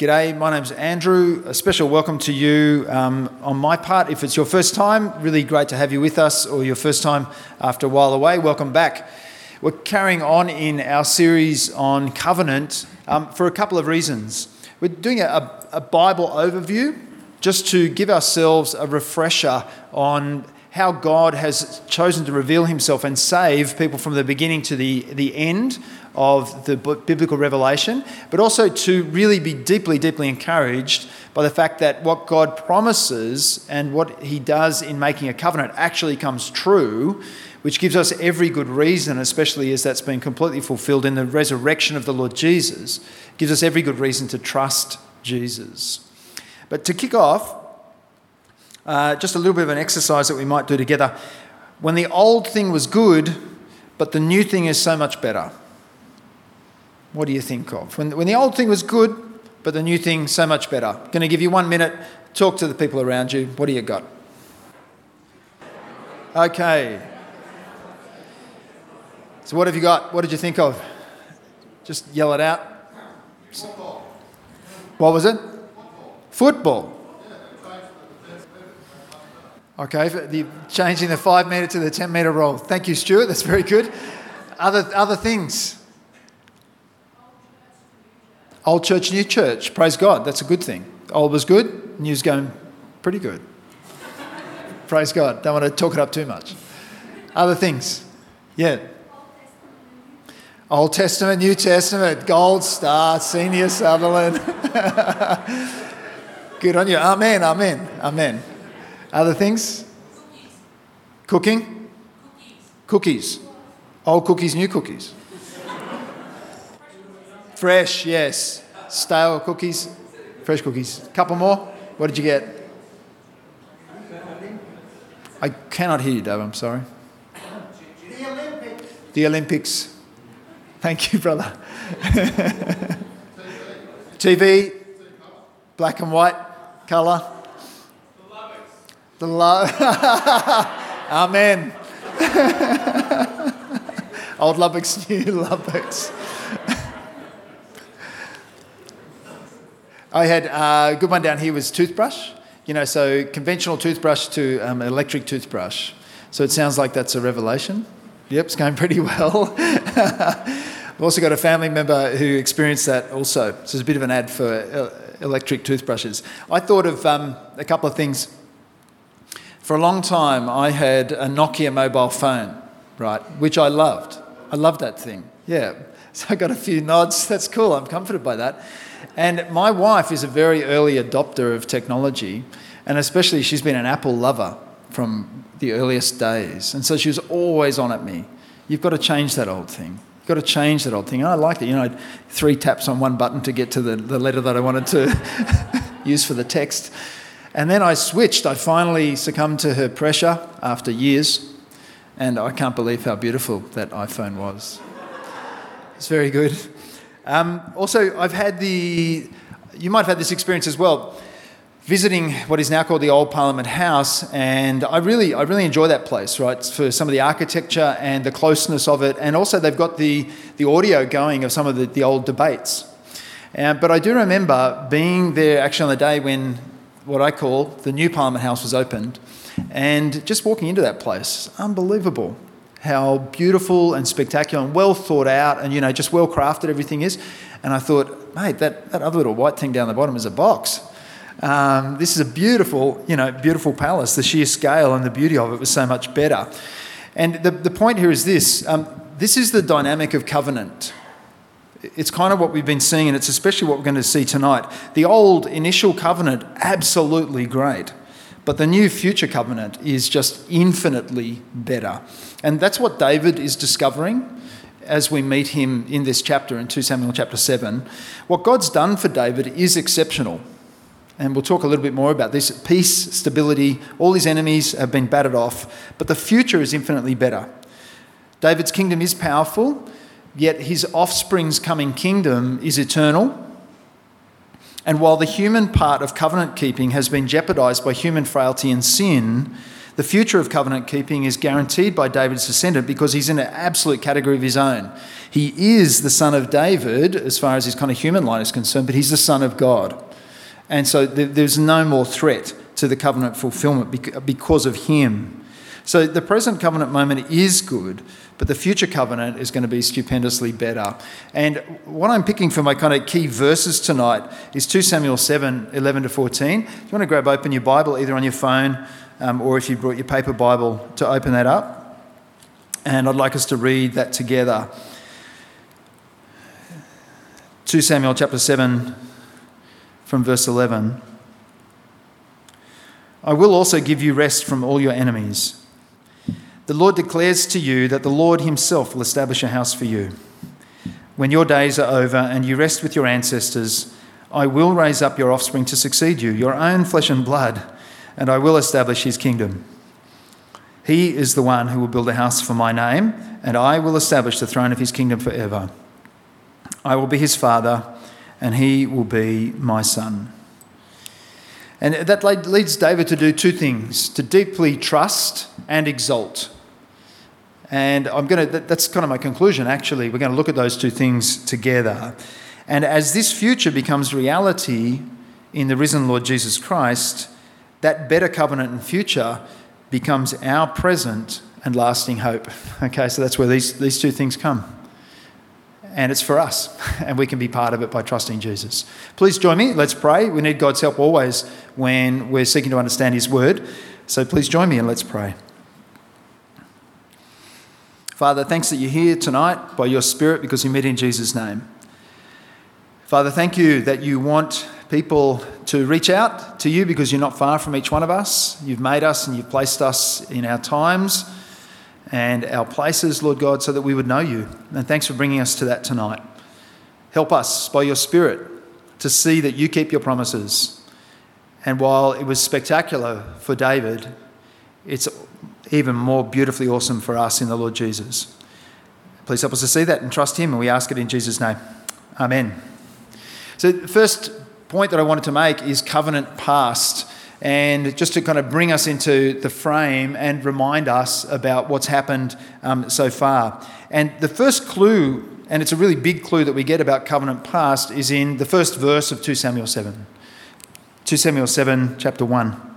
G'day, my name's Andrew. A special welcome to you um, on my part. If it's your first time, really great to have you with us, or your first time after a while away, welcome back. We're carrying on in our series on covenant um, for a couple of reasons. We're doing a, a Bible overview just to give ourselves a refresher on how God has chosen to reveal himself and save people from the beginning to the, the end of the biblical revelation, but also to really be deeply, deeply encouraged by the fact that what God promises and what he does in making a covenant actually comes true, which gives us every good reason, especially as that's been completely fulfilled in the resurrection of the Lord Jesus, gives us every good reason to trust Jesus. But to kick off, uh, just a little bit of an exercise that we might do together. When the old thing was good, but the new thing is so much better. What do you think of? When, when the old thing was good, but the new thing so much better. Going to give you one minute. Talk to the people around you. What do you got? Okay. So, what have you got? What did you think of? Just yell it out. Football. What was it? Football. Football. Okay, the, changing the five metre to the 10 metre roll. Thank you, Stuart. That's very good. Other, other things. Old church, new church. Praise God. That's a good thing. Old was good, new's going pretty good. Praise God. Don't want to talk it up too much. Other things. Yeah. Old Testament, New Testament, Gold Star, Senior Sutherland. good on you. Amen, amen, amen. Other things? Cooking? Cookies. cookies. Old cookies, new cookies. Fresh, yes. Stale cookies, fresh cookies. Couple more. What did you get? I cannot hear you, Dave. I'm sorry. The Olympics. The Olympics. Thank you, brother. TV, black and white, colour. The love. Amen. Old Lubbock's new Lubbock's. I had uh, a good one down here was toothbrush. You know, so conventional toothbrush to um, electric toothbrush. So it sounds like that's a revelation. Yep, it's going pretty well. I've also got a family member who experienced that also. So it's a bit of an ad for uh, electric toothbrushes. I thought of um, a couple of things. For a long time, I had a Nokia mobile phone, right, which I loved. I loved that thing. Yeah. So I got a few nods. That's cool. I'm comforted by that. And my wife is a very early adopter of technology, and especially she's been an Apple lover from the earliest days. And so she was always on at me. You've got to change that old thing. You've got to change that old thing. And I liked it. You know, three taps on one button to get to the, the letter that I wanted to use for the text. And then I switched. I finally succumbed to her pressure after years. And I can't believe how beautiful that iPhone was. It's very good. Um, also, I've had the, you might have had this experience as well, visiting what is now called the Old Parliament House, and I really, I really enjoy that place, right, for some of the architecture and the closeness of it, and also they've got the, the audio going of some of the, the old debates. Uh, but I do remember being there actually on the day when what I call the new Parliament House was opened, and just walking into that place, unbelievable how beautiful and spectacular and well thought out and you know just well crafted everything is. And i thought mate that, that other little white thing down the bottom is a box. Um, this is a beautiful you know beautiful palace. The sheer scale and the beauty of it was so much better. And the, the point here is this um, this is the dynamic of covenant it's kind of what we've been seeing and it's especially what we're going to see tonight the old initial covenant absolutely great but the new future covenant is just infinitely better. And that's what David is discovering as we meet him in this chapter in 2 Samuel chapter 7. What God's done for David is exceptional. And we'll talk a little bit more about this. Peace, stability, all his enemies have been battered off, but the future is infinitely better. David's kingdom is powerful, yet his offspring's coming kingdom is eternal and while the human part of covenant keeping has been jeopardized by human frailty and sin, the future of covenant keeping is guaranteed by David's descendant because he's in an absolute category of his own. He is the son of David as far as his kind of human line is concerned, but he's the son of God. And so there's no more threat to the covenant fulfillment because of him. So the present covenant moment is good, but the future covenant is going to be stupendously better. And what I'm picking for my kind of key verses tonight is 2 Samuel 7 11 to 14. If you want to grab open your Bible, either on your phone um, or if you brought your paper Bible to open that up. And I'd like us to read that together. 2 Samuel chapter 7 from verse 11. I will also give you rest from all your enemies. The Lord declares to you that the Lord Himself will establish a house for you. When your days are over and you rest with your ancestors, I will raise up your offspring to succeed you, your own flesh and blood, and I will establish His kingdom. He is the one who will build a house for my name, and I will establish the throne of His kingdom forever. I will be His father, and He will be my son. And that leads David to do two things to deeply trust and exalt. And I'm going to, that's kind of my conclusion, actually. We're going to look at those two things together. And as this future becomes reality in the risen Lord Jesus Christ, that better covenant and future becomes our present and lasting hope. Okay, so that's where these, these two things come. And it's for us, and we can be part of it by trusting Jesus. Please join me. Let's pray. We need God's help always when we're seeking to understand His word. So please join me and let's pray. Father, thanks that you're here tonight by your Spirit because you met in Jesus' name. Father, thank you that you want people to reach out to you because you're not far from each one of us. You've made us and you've placed us in our times and our places, Lord God, so that we would know you. And thanks for bringing us to that tonight. Help us by your Spirit to see that you keep your promises. And while it was spectacular for David, it's even more beautifully awesome for us in the Lord Jesus. Please help us to see that and trust Him, and we ask it in Jesus' name. Amen. So, the first point that I wanted to make is covenant past. And just to kind of bring us into the frame and remind us about what's happened um, so far. And the first clue, and it's a really big clue that we get about covenant past, is in the first verse of 2 Samuel 7. 2 Samuel 7, chapter 1.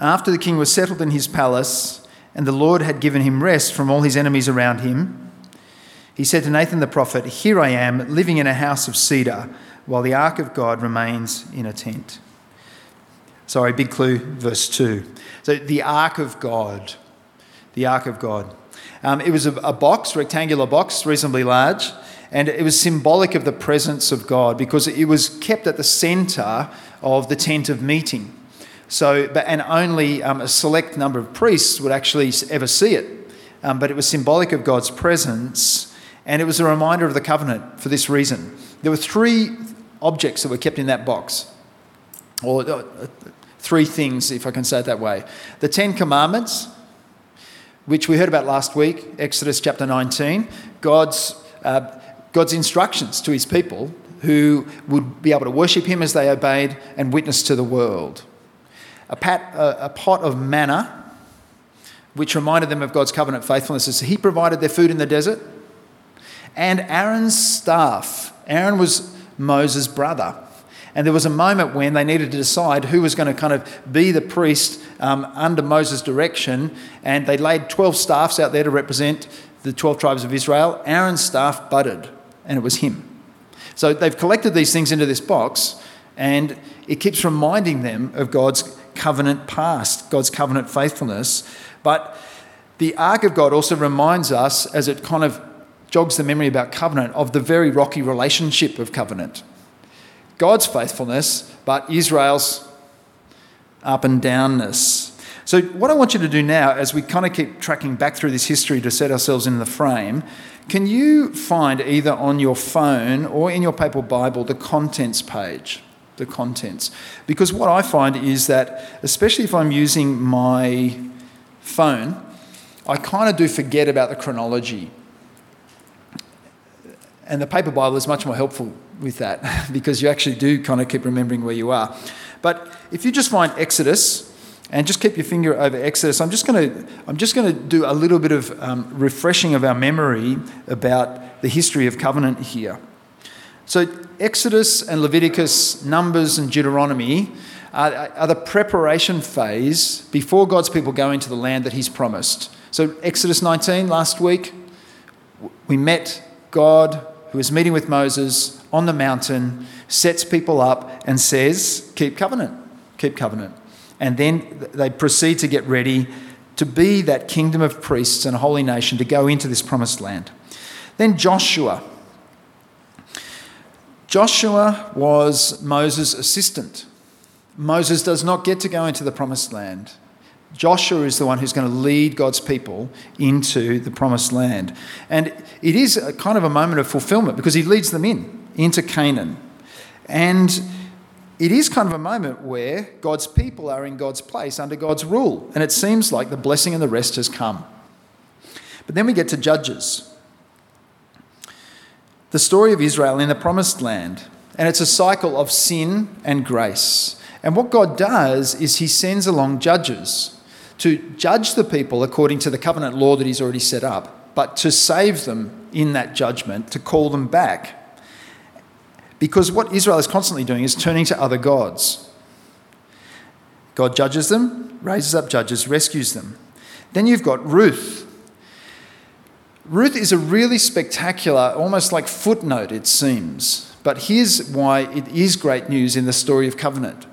After the king was settled in his palace and the Lord had given him rest from all his enemies around him, he said to Nathan the prophet, Here I am, living in a house of cedar, while the ark of God remains in a tent. Sorry, big clue, verse 2. So, the ark of God. The ark of God. Um, it was a, a box, rectangular box, reasonably large, and it was symbolic of the presence of God because it was kept at the centre of the tent of meeting. So, but, and only um, a select number of priests would actually ever see it. Um, but it was symbolic of God's presence, and it was a reminder of the covenant for this reason. There were three objects that were kept in that box, or uh, three things, if I can say it that way. The Ten Commandments, which we heard about last week, Exodus chapter 19, God's, uh, God's instructions to his people who would be able to worship him as they obeyed and witness to the world a, pat, a, a pot of manna, which reminded them of God's covenant faithfulness. So he provided their food in the desert. And Aaron's staff. Aaron was Moses' brother. And there was a moment when they needed to decide who was going to kind of be the priest um, under Moses' direction. And they laid 12 staffs out there to represent the 12 tribes of Israel. Aaron's staff budded, and it was him. So they've collected these things into this box, and it keeps reminding them of God's covenant past, God's covenant faithfulness. But the ark of God also reminds us, as it kind of jogs the memory about covenant, of the very rocky relationship of covenant. God's faithfulness, but Israel's up and downness. So, what I want you to do now, as we kind of keep tracking back through this history to set ourselves in the frame, can you find either on your phone or in your paper Bible the contents page? The contents. Because what I find is that, especially if I'm using my phone, I kind of do forget about the chronology. And the paper Bible is much more helpful with that because you actually do kind of keep remembering where you are. But if you just find Exodus And just keep your finger over Exodus. I'm just going to, I'm just going to do a little bit of um, refreshing of our memory about the history of covenant here. So, Exodus and Leviticus, Numbers and Deuteronomy are, are the preparation phase before God's people go into the land that He's promised. So, Exodus 19, last week, we met God, who is meeting with Moses on the mountain, sets people up and says, Keep covenant, keep covenant. And then they proceed to get ready to be that kingdom of priests and holy nation to go into this promised land. Then Joshua. Joshua was Moses' assistant. Moses does not get to go into the promised land. Joshua is the one who's going to lead God's people into the promised land. And it is a kind of a moment of fulfillment because he leads them in, into Canaan. And it is kind of a moment where God's people are in God's place under God's rule. And it seems like the blessing and the rest has come. But then we get to Judges. The story of Israel in the promised land. And it's a cycle of sin and grace. And what God does is he sends along judges to judge the people according to the covenant law that he's already set up, but to save them in that judgment, to call them back. Because what Israel is constantly doing is turning to other gods. God judges them, raises up judges, rescues them. Then you've got Ruth. Ruth is a really spectacular, almost like footnote, it seems. But here's why it is great news in the story of covenant.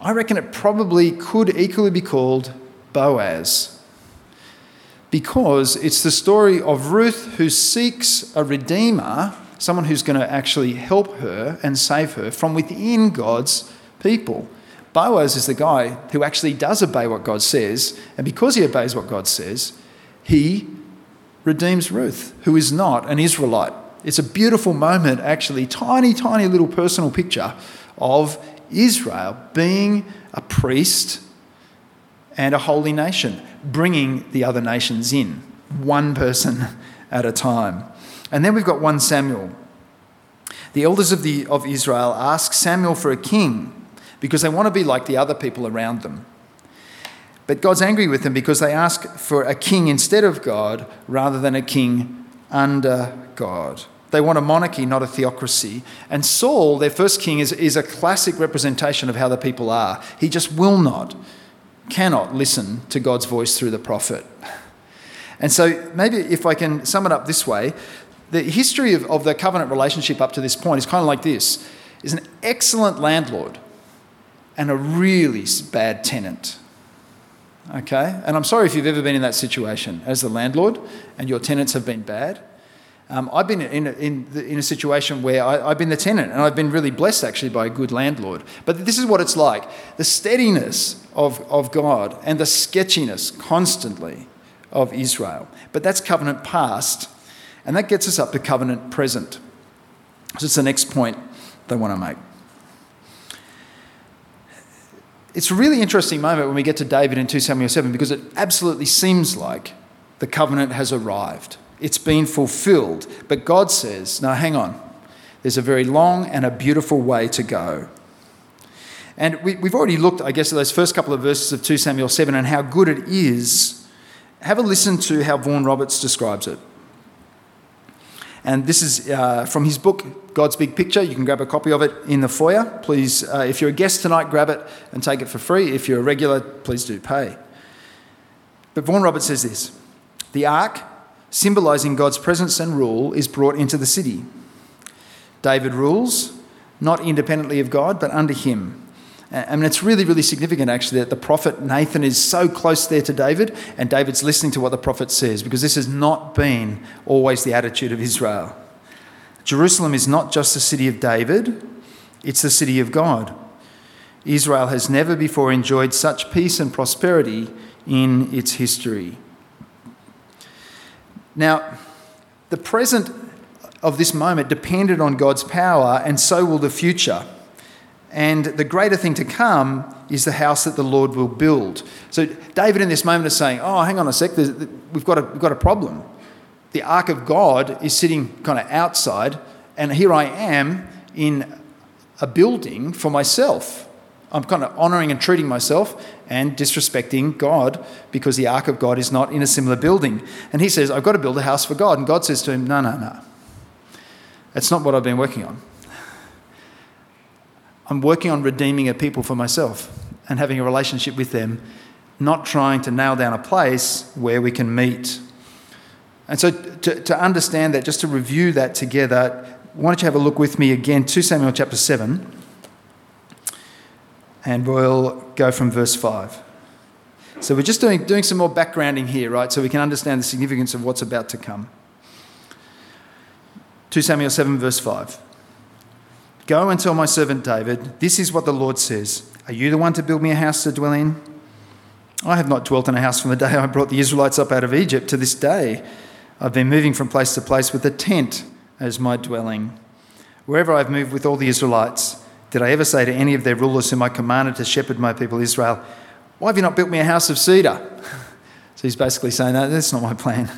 I reckon it probably could equally be called Boaz. Because it's the story of Ruth who seeks a redeemer, someone who's going to actually help her and save her from within God's people. Boaz is the guy who actually does obey what God says, and because he obeys what God says, he redeems Ruth, who is not an Israelite. It's a beautiful moment, actually, tiny, tiny little personal picture of Israel being a priest and a holy nation, bringing the other nations in, one person at a time. And then we've got 1 Samuel. The elders of, the, of Israel ask Samuel for a king because they want to be like the other people around them. But God's angry with them because they ask for a king instead of God rather than a king under God. They want a monarchy, not a theocracy. And Saul, their first king, is, is a classic representation of how the people are. He just will not cannot listen to God's voice through the prophet. And so, maybe if I can sum it up this way, the history of, of the covenant relationship up to this point is kind of like this is an excellent landlord and a really bad tenant. Okay? And I'm sorry if you've ever been in that situation as the landlord and your tenants have been bad. Um, I've been in a, in, the, in a situation where I, have been the tenant and I've been really blessed actually by a good landlord. But this is what it's like the steadiness of, of God and the sketchiness constantly of Israel. But that's covenant past, and that gets us up to covenant present. So it's the next point they want to make. It's a really interesting moment when we get to David in 2 Samuel 7 because it absolutely seems like the covenant has arrived. It's been fulfilled. But God says, now hang on. There's a very long and a beautiful way to go. And we, have already looked, I guess, at those first couple of verses of 2 Samuel 7 and how good it is. Have a listen to how Vaughan Roberts describes it. And this is uh, from his book, God's Big Picture. You can grab a copy of it in the foyer. Please, uh, if you're a guest tonight, grab it and take it for free. If you're a regular, please do pay. But Vaughan Roberts says this The ark symbolizing God's presence and rule, is brought into the city. David rules, not independently of God, but under him. I mean, it's really, really significant actually that the prophet Nathan is so close there to David, and David's listening to what the prophet says, because this has not been always the attitude of Israel. Jerusalem is not just the city of David, it's the city of God. Israel has never before enjoyed such peace and prosperity in its history. Now, the present of this moment depended on God's power, and so will the future. And the greater thing to come is the house that the Lord will build. So, David in this moment is saying, Oh, hang on a sec, we've got a, we've got a problem. The ark of God is sitting kind of outside, and here I am in a building for myself. I'm kind of honoring and treating myself and disrespecting God because the ark of God is not in a similar building. And he says, I've got to build a house for God. And God says to him, No, no, no. That's not what I've been working on. I'm working on redeeming a people for myself and having a relationship with them, not trying to nail down a place where we can meet. And so, to, to understand that, just to review that together, why don't you have a look with me again, 2 Samuel chapter 7 and we'll go from verse 5. So we're just doing, doing some more backgrounding here, right, so we can understand the significance of what's about to come. 2 Samuel 7, verse 5. Go and tell my servant David, This is what the Lord says Are you the one to build me a house to dwell in? I have not dwelt in a house from the day I brought the Israelites up out of Egypt to this day. I've been moving from place to place with a tent as my dwelling. Wherever I've moved with all the Israelites, did I ever say to any of their rulers whom I commanded to shepherd my people Israel, Why have you not built me a house of cedar? So he's basically saying, No, that's not my plan.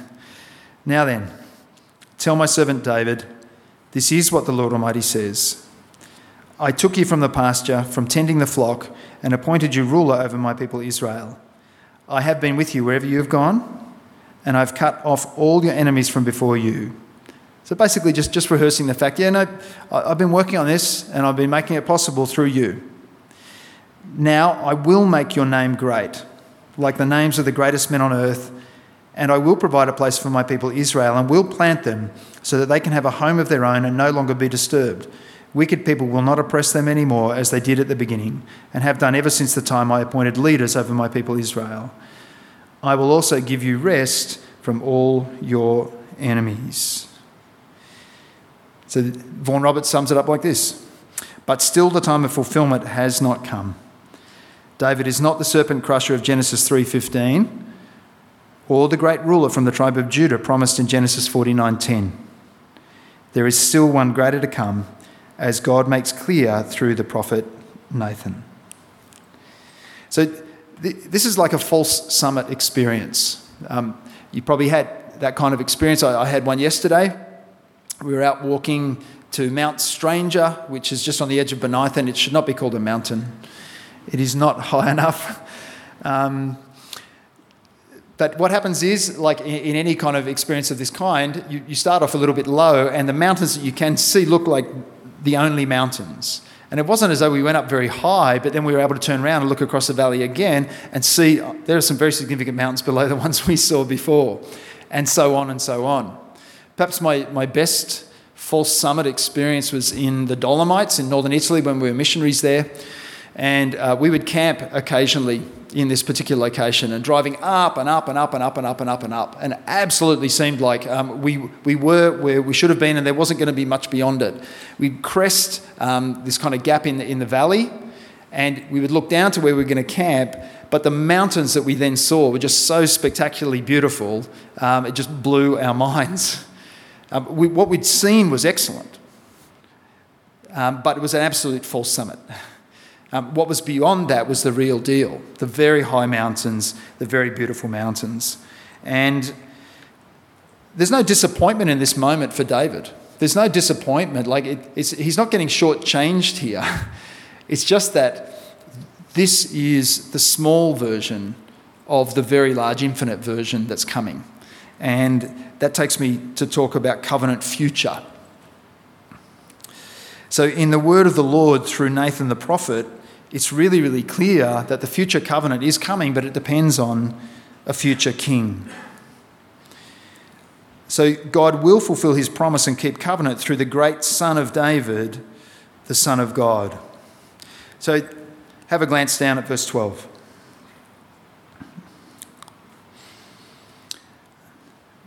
Now then, tell my servant David, this is what the Lord Almighty says. I took you from the pasture, from tending the flock, and appointed you ruler over my people Israel. I have been with you wherever you have gone, and I've cut off all your enemies from before you. So basically, just, just rehearsing the fact yeah, no, I've been working on this and I've been making it possible through you. Now I will make your name great, like the names of the greatest men on earth, and I will provide a place for my people Israel and will plant them so that they can have a home of their own and no longer be disturbed. Wicked people will not oppress them anymore as they did at the beginning and have done ever since the time I appointed leaders over my people Israel. I will also give you rest from all your enemies. So Vaughan Roberts sums it up like this But still, the time of fulfillment has not come. David is not the serpent crusher of Genesis 3:15 or the great ruler from the tribe of Judah promised in Genesis 49:10. There is still one greater to come as God makes clear through the prophet Nathan. So th- this is like a false summit experience. Um, you probably had that kind of experience. I, I had one yesterday we were out walking to Mount Stranger, which is just on the edge of Bonython. It should not be called a mountain, it is not high enough. Um, but what happens is, like in, any kind of experience of this kind, you, you start off a little bit low, and the mountains that you can see look like the only mountains. And it wasn't as though we went up very high, but then we were able to turn around and look across the valley again and see there are some very significant mountains below the ones we saw before, and so on and so on. Perhaps my, my best false summit experience was in the Dolomites in northern Italy when we were missionaries there. And uh, we would camp occasionally in this particular location and driving up and up and up and up and up and up and up. And absolutely seemed like um, we, we were where we should have been and there wasn't going to be much beyond it. We'd crest um, this kind of gap in the, in the valley and we would look down to where we were going to camp. But the mountains that we then saw were just so spectacularly beautiful, um, it just blew our minds. Um, we, what we'd seen was excellent, um, but it was an absolute false summit. Um, what was beyond that was the real deal the very high mountains, the very beautiful mountains. And there's no disappointment in this moment for David. There's no disappointment. Like, it, he's not getting shortchanged here. It's just that this is the small version of the very large infinite version that's coming. And that takes me to talk about covenant future. So, in the word of the Lord through Nathan the prophet, it's really, really clear that the future covenant is coming, but it depends on a future king. So, God will fulfill his promise and keep covenant through the great son of David, the Son of God. So, have a glance down at verse 12.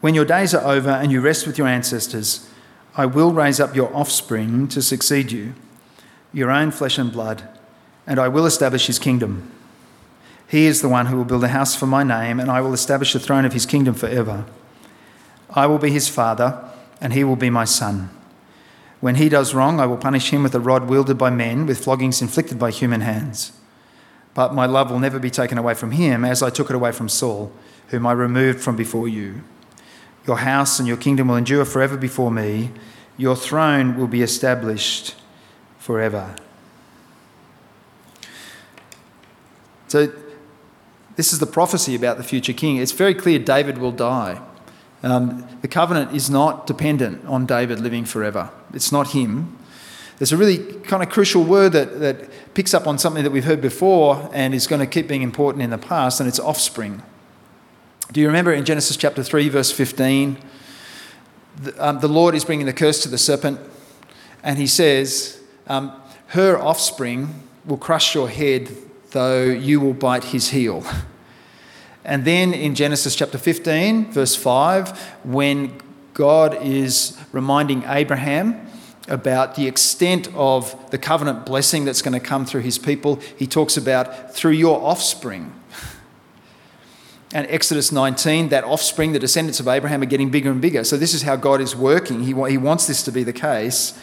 When your days are over and you rest with your ancestors, I will raise up your offspring to succeed you, your own flesh and blood, and I will establish his kingdom. He is the one who will build a house for my name, and I will establish the throne of his kingdom forever. I will be his father, and he will be my son. When he does wrong, I will punish him with a rod wielded by men, with floggings inflicted by human hands. But my love will never be taken away from him, as I took it away from Saul, whom I removed from before you. Your house and your kingdom will endure forever before me. Your throne will be established forever. So, this is the prophecy about the future king. It's very clear David will die. Um, the covenant is not dependent on David living forever, it's not him. There's a really kind of crucial word that, that picks up on something that we've heard before and is going to keep being important in the past, and it's offspring. Do you remember in Genesis chapter 3, verse 15? The, um, the Lord is bringing the curse to the serpent, and he says, um, Her offspring will crush your head, though you will bite his heel. And then in Genesis chapter 15, verse 5, when God is reminding Abraham about the extent of the covenant blessing that's going to come through his people, he talks about through your offspring. And Exodus 19, that offspring, the descendants of Abraham, are getting bigger and bigger. So, this is how God is working. He, he wants this to be the case.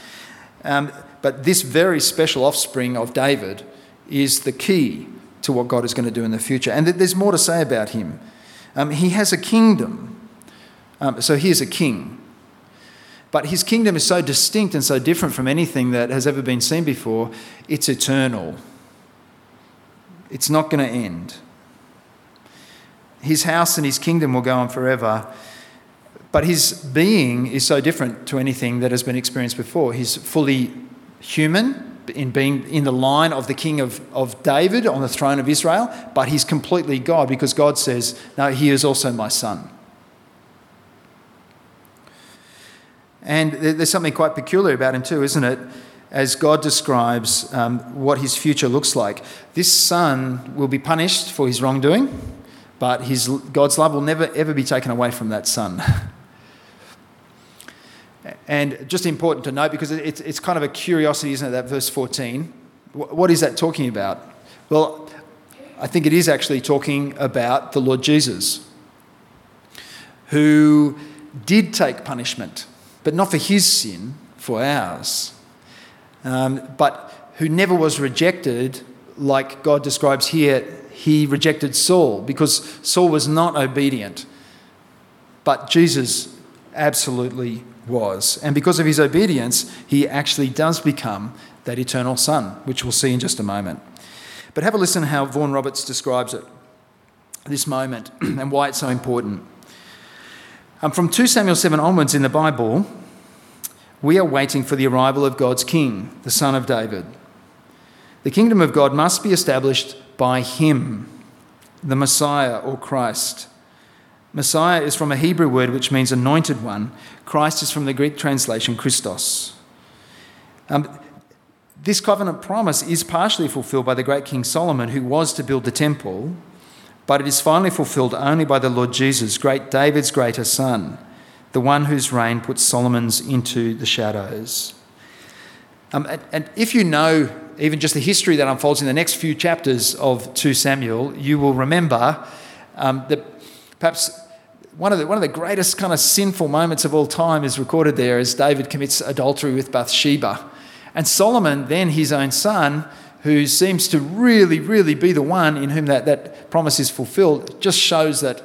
Um, but this very special offspring of David is the key to what God is going to do in the future. And there's more to say about him. Um, he has a kingdom. Um, so he is a king. But his kingdom is so distinct and so different from anything that has ever been seen before, it's eternal. It's not going to end. His house and his kingdom will go on forever. But his being is so different to anything that has been experienced before. He's fully human, in being in the line of the king of, of David on the throne of Israel, but he's completely God because God says, No, he is also my son. And there's something quite peculiar about him, too, isn't it? As God describes um, what his future looks like. This son will be punished for his wrongdoing, but his, God's love will never, ever be taken away from that son. And just important to note because it's, it's kind of a curiosity, isn't it, that verse 14? What is that talking about? Well, I think it is actually talking about the Lord Jesus, who did take punishment, but not for his sin, for ours, um, but who never was rejected like God describes here. He rejected Saul because Saul was not obedient, but Jesus absolutely was. And because of his obedience, he actually does become that eternal Son, which we'll see in just a moment. But have a listen how Vaughan Roberts describes it, this moment, and why it's so important. Um, from 2 Samuel 7 onwards in the Bible, we are waiting for the arrival of God's King, the Son of David. The kingdom of God must be established by him, the Messiah or Christ. Messiah is from a Hebrew word which means anointed one. Christ is from the Greek translation Christos. Um, this covenant promise is partially fulfilled by the great King Solomon, who was to build the temple, but it is finally fulfilled only by the Lord Jesus, great David's greater son, the one whose reign puts Solomon's into the shadows. Um, and, and if you know even just the history that unfolds in the next few chapters of 2 Samuel, you will remember um, that perhaps one of the one of the greatest kind of sinful moments of all time is recorded there as David commits adultery with Bathsheba. And Solomon, then his own son, who seems to really, really be the one in whom that, that promise is fulfilled, just shows that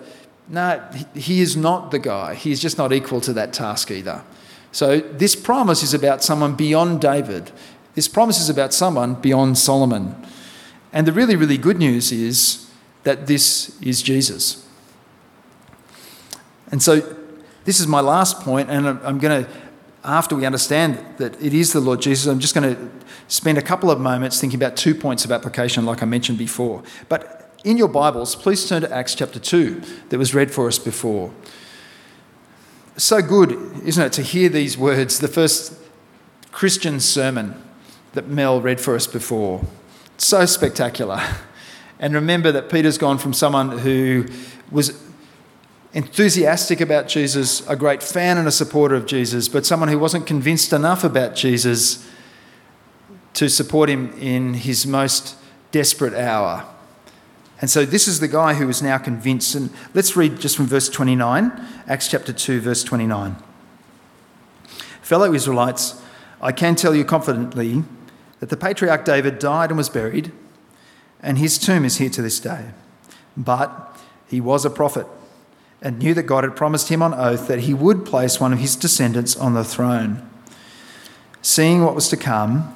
no, he is not the guy. He's just not equal to that task either. So this promise is about someone beyond David. This promise is about someone beyond Solomon. And the really, really good news is that this is Jesus. And so this is my last point, and I'm going to, after we understand that it is the Lord Jesus, I'm just going to spend a couple of moments thinking about two points of application, like I mentioned before. But in your Bibles, please turn to Acts chapter 2, that was read for us before. So good, isn't it, to hear these words, the first Christian sermon that Mel read for us before. So spectacular. And remember that Peter's gone from someone who was enthusiastic about Jesus, a great fan and a supporter of Jesus, but someone who wasn't convinced enough about Jesus to support him in his most desperate hour. And so this is the guy who is now convinced. And let's read just from verse 29, Acts chapter 2, verse 29. Fellow Israelites, I can tell you confidently that the patriarch David died and was buried, and his tomb is here to this day. But he was a prophet and knew that God had promised him on oath that he would place one of his descendants on the throne. Seeing what was to come,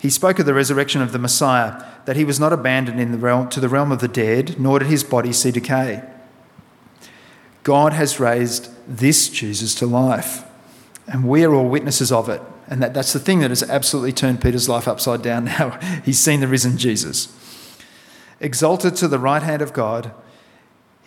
He spoke of the resurrection of the Messiah, that he was not abandoned in the realm, to the realm of the dead, nor did his body see decay. God has raised this Jesus to life, and we are all witnesses of it. And that, that's the thing that has absolutely turned Peter's life upside down now. He's seen the risen Jesus. Exalted to the right hand of God,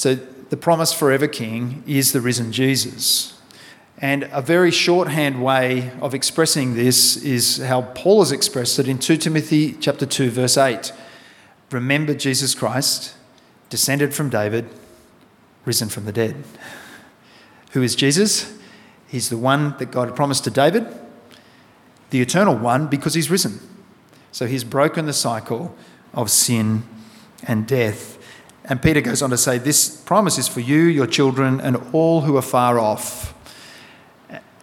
So, the promised forever King is the risen Jesus. And a very shorthand way of expressing this is how Paul has expressed it in 2 Timothy chapter 2 verse 8. Remember Jesus Christ, descended from David, risen from the dead. Who is Jesus? He's the one that God promised to David, the eternal one because he's risen. So he's broken the cycle of sin and death. And Peter goes on to say, This promise is for you, your children, and all who are far off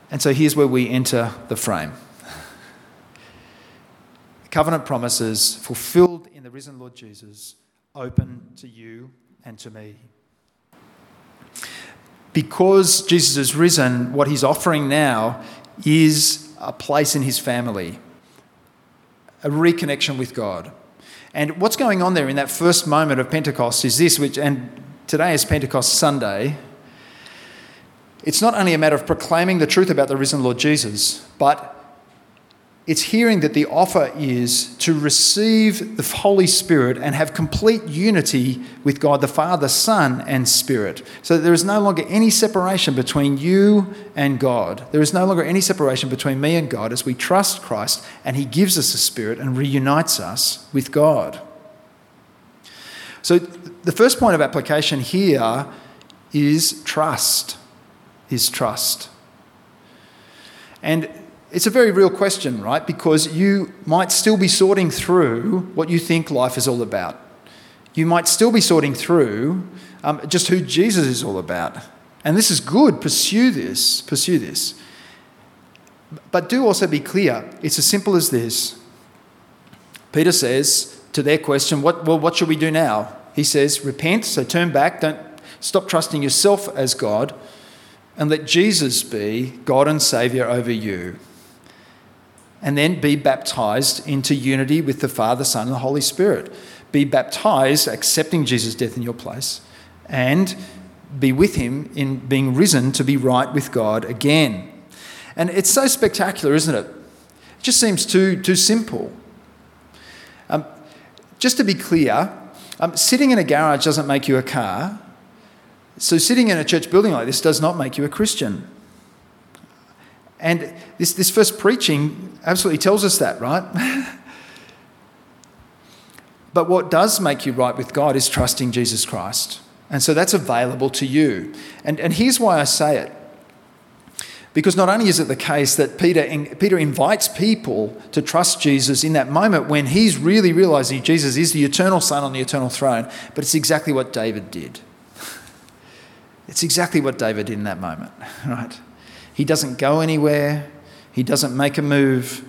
and so here's where we enter the frame. Covenant promises fulfilled in the risen Lord Jesus, open to you and to me. Because Jesus is risen, what he's offering now is a place in his family, a reconnection with God. And what's going on there in that first moment of Pentecost is this, which, and today is Pentecost Sunday, it's not only a matter of proclaiming the truth about the risen Lord Jesus, but it's hearing that the offer is to receive the Holy Spirit and have complete unity with God the Father, Son, and Spirit. So there is no longer any separation between you and God. There is no longer any separation between me and God as we trust Christ and He gives us the Spirit and reunites us with God. So the first point of application here is trust is trust? And it's a very real question, right? Because you might still be sorting through what you think life is all about. You might still be sorting through um, just who Jesus is all about. And this is good. Pursue this. Pursue this. But do also be clear. It's as simple as this. Peter says to their question, what, well, what should we do now? He says, repent, so turn back. Don't stop trusting yourself as God and let Jesus be God and Saviour over you. And then be baptized into unity with the Father, Son, and the Holy Spirit. Be baptized, accepting Jesus' death in your place, and be with Him in being risen to be right with God again. And it's so spectacular, isn't it? It just seems too, too simple. Um, just to be clear, um, sitting in a garage doesn't make you a car, so, sitting in a church building like this does not make you a Christian. And this, this first preaching absolutely tells us that, right? but what does make you right with God is trusting Jesus Christ. And so that's available to you. And, and here's why I say it. Because not only is it the case that Peter, Peter invites people to trust Jesus in that moment when he's really realizing Jesus is the eternal Son on the eternal throne, but it's exactly what David did. It's exactly what David did in that moment, right? He doesn't go anywhere, he doesn't make a move,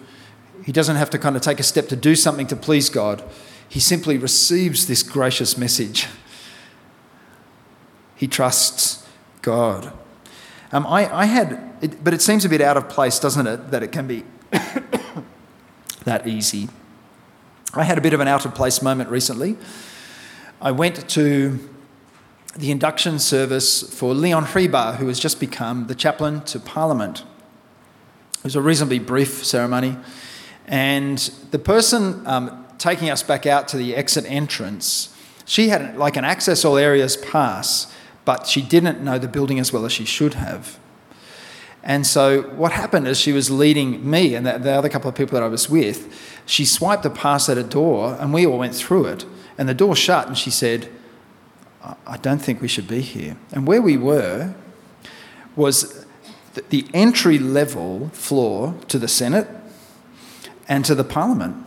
he doesn't have to kind of take a step to do something to please God. He simply receives this gracious message. He trusts God. Um, I, I had, it, but it seems a bit out of place, doesn't it, that it can be that easy. I had a bit of an out of place moment recently. I went to the induction service for Leon Hribar, who has just become the chaplain to Parliament. It was a reasonably brief ceremony, and the person um, taking us back out to the exit entrance, she had like an access all areas pass, but she didn't know the building as well as she should have. And so what happened is she was leading me and the, the other couple of people that I was with. She swiped the pass at a door, and we all went through it. And the door shut, and she said, I don't think we should be here. And where we were was the entry level floor to the Senate and to the parliament.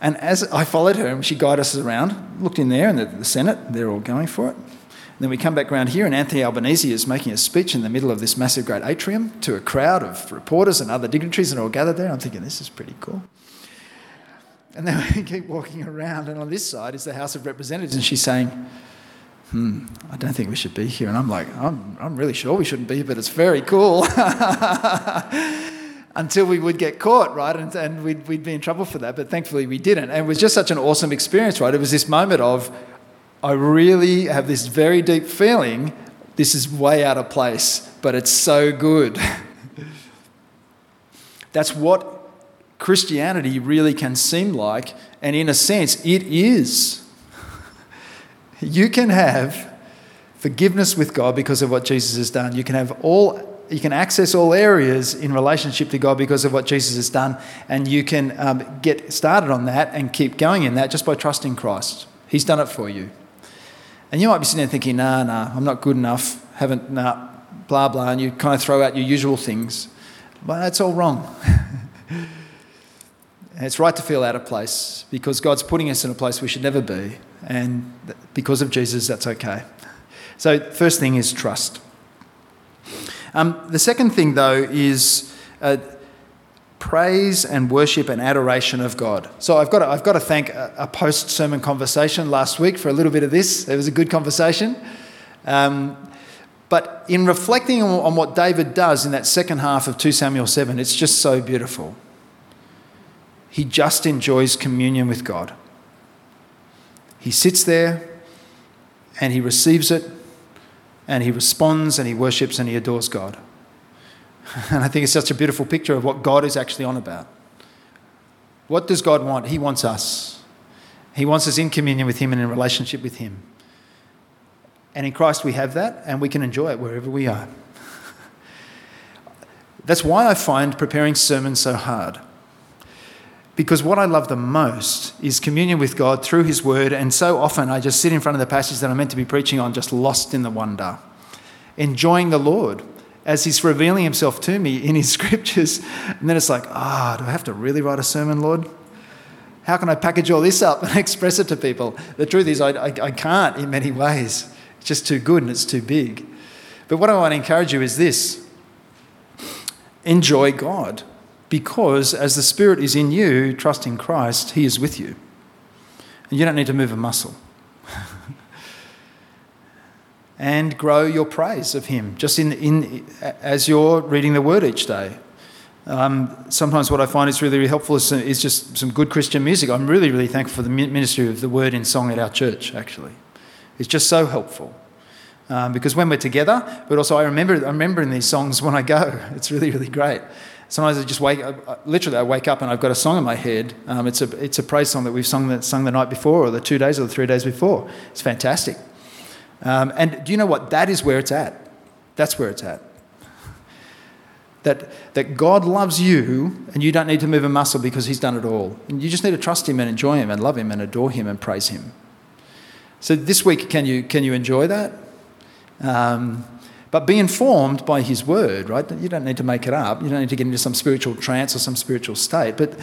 And as I followed her, and she guided us around, looked in there, and the, the Senate, they're all going for it. And then we come back around here, and Anthony Albanese is making a speech in the middle of this massive great atrium to a crowd of reporters and other dignitaries, and all gathered there. I'm thinking, this is pretty cool. And then we keep walking around, and on this side is the House of Representatives, and she's saying, Hmm, I don't think we should be here. And I'm like, I'm, I'm really sure we shouldn't be, but it's very cool. Until we would get caught, right? And, and we'd, we'd be in trouble for that, but thankfully we didn't. And it was just such an awesome experience, right? It was this moment of, I really have this very deep feeling this is way out of place, but it's so good. That's what Christianity really can seem like, and in a sense, it is. You can have forgiveness with God because of what Jesus has done. You can have all you can access all areas in relationship to God because of what Jesus has done, and you can um, get started on that and keep going in that just by trusting Christ. He's done it for you. And you might be sitting there thinking, nah, nah, I'm not good enough, haven't, nah, blah, blah, and you kind of throw out your usual things. But that's all wrong. it's right to feel out of place because God's putting us in a place we should never be. And because of Jesus, that's okay. So, first thing is trust. Um, the second thing, though, is uh, praise and worship and adoration of God. So I've got to, I've got to thank a, a post sermon conversation last week for a little bit of this. It was a good conversation. Um, but in reflecting on, on what David does in that second half of 2 Samuel 7, it's just so beautiful. He just enjoys communion with God. He sits there and he receives it and he responds and he worships and he adores God. And I think it's such a beautiful picture of what God is actually on about. What does God want? He wants us. He wants us in communion with Him and in relationship with Him. And in Christ we have that and we can enjoy it wherever we are. That's why I find preparing sermons so hard. Because what I love the most is communion with God through His Word, and so often I just sit in front of the passage that I'm meant to be preaching on, just lost in the wonder, enjoying the Lord as He's revealing Himself to me in His scriptures. And then it's like, ah, oh, do I have to really write a sermon, Lord? How can I package all this up and express it to people? The truth is, I, I, I can't in many ways. It's just too good and it's too big. But what I want to encourage you is this enjoy God because as the Spirit is in you, trusting Christ, He is with you. And you don't need to move a muscle. and grow your praise of Him just in, in, as you're reading the Word each day. Um, sometimes what I find is really, really helpful is, is just some good Christian music. I'm really, really thankful for the ministry of the Word in song at our church, actually. It's just so helpful. Um, because when we're together, but also I remember, I remember in these songs when I go. It's really, really great. Sometimes I just wake, up, literally, I wake up and I've got a song in my head. Um, it's, a, it's a praise song that we've sung the, sung the night before, or the two days, or the three days before. It's fantastic. Um, and do you know what? That is where it's at. That's where it's at. That, that God loves you and you don't need to move a muscle because He's done it all. And you just need to trust Him and enjoy Him and love Him and adore Him and praise Him. So this week, can you, can you enjoy that? Um, but be informed by his word, right? You don't need to make it up. You don't need to get into some spiritual trance or some spiritual state. But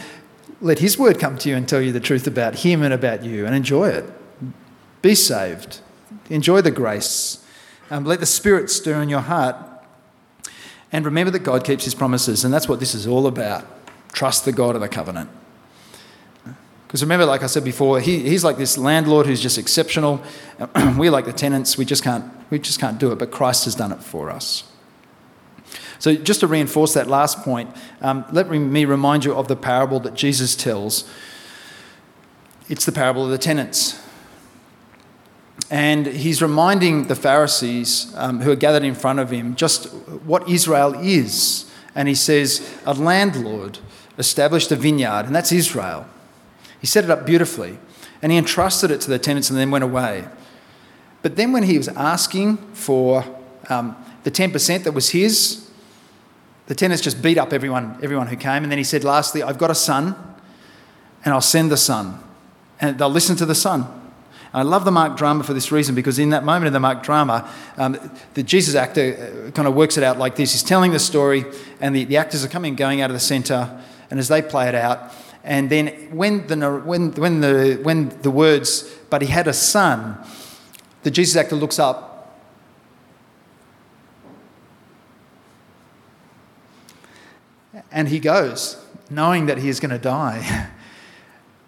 let his word come to you and tell you the truth about him and about you and enjoy it. Be saved. Enjoy the grace. Um, let the Spirit stir in your heart. And remember that God keeps his promises. And that's what this is all about. Trust the God of the covenant. Because remember, like I said before, he, he's like this landlord who's just exceptional. We're like the tenants, we just, can't, we just can't do it, but Christ has done it for us. So, just to reinforce that last point, um, let me remind you of the parable that Jesus tells. It's the parable of the tenants. And he's reminding the Pharisees um, who are gathered in front of him just what Israel is. And he says, A landlord established a vineyard, and that's Israel. He set it up beautifully and he entrusted it to the tenants and then went away. But then, when he was asking for um, the 10% that was his, the tenants just beat up everyone, everyone who came. And then he said, Lastly, I've got a son and I'll send the son. And they'll listen to the son. And I love the Mark drama for this reason because in that moment in the Mark drama, um, the Jesus actor uh, kind of works it out like this. He's telling the story, and the, the actors are coming going out of the centre and as they play it out. And then when the, when, when the, when the words, but he had a son, the Jesus actor looks up and he goes, knowing that he is going to die.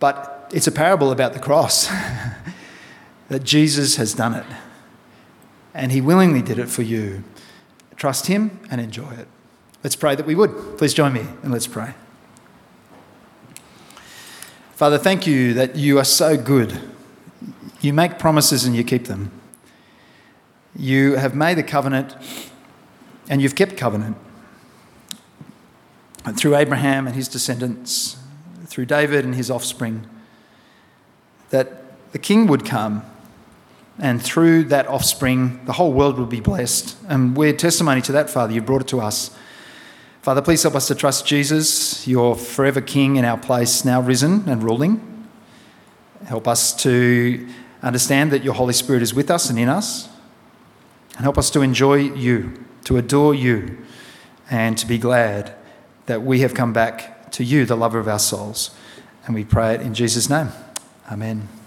But it's a parable about the cross that Jesus has done it. And he willingly did it for you. Trust him and enjoy it. Let's pray that we would. Please join me and let's pray. Father, thank you that you are so good. You make promises and you keep them. You have made the covenant and you've kept covenant. And through Abraham and his descendants, through David and his offspring, that the king would come and through that offspring, the whole world would be blessed. And we're testimony to that, Father. You brought it to us. Father, please help us to trust Jesus, your forever King in our place, now risen and ruling. Help us to understand that your Holy Spirit is with us and in us. And help us to enjoy you, to adore you, and to be glad that we have come back to you, the lover of our souls. And we pray it in Jesus' name. Amen.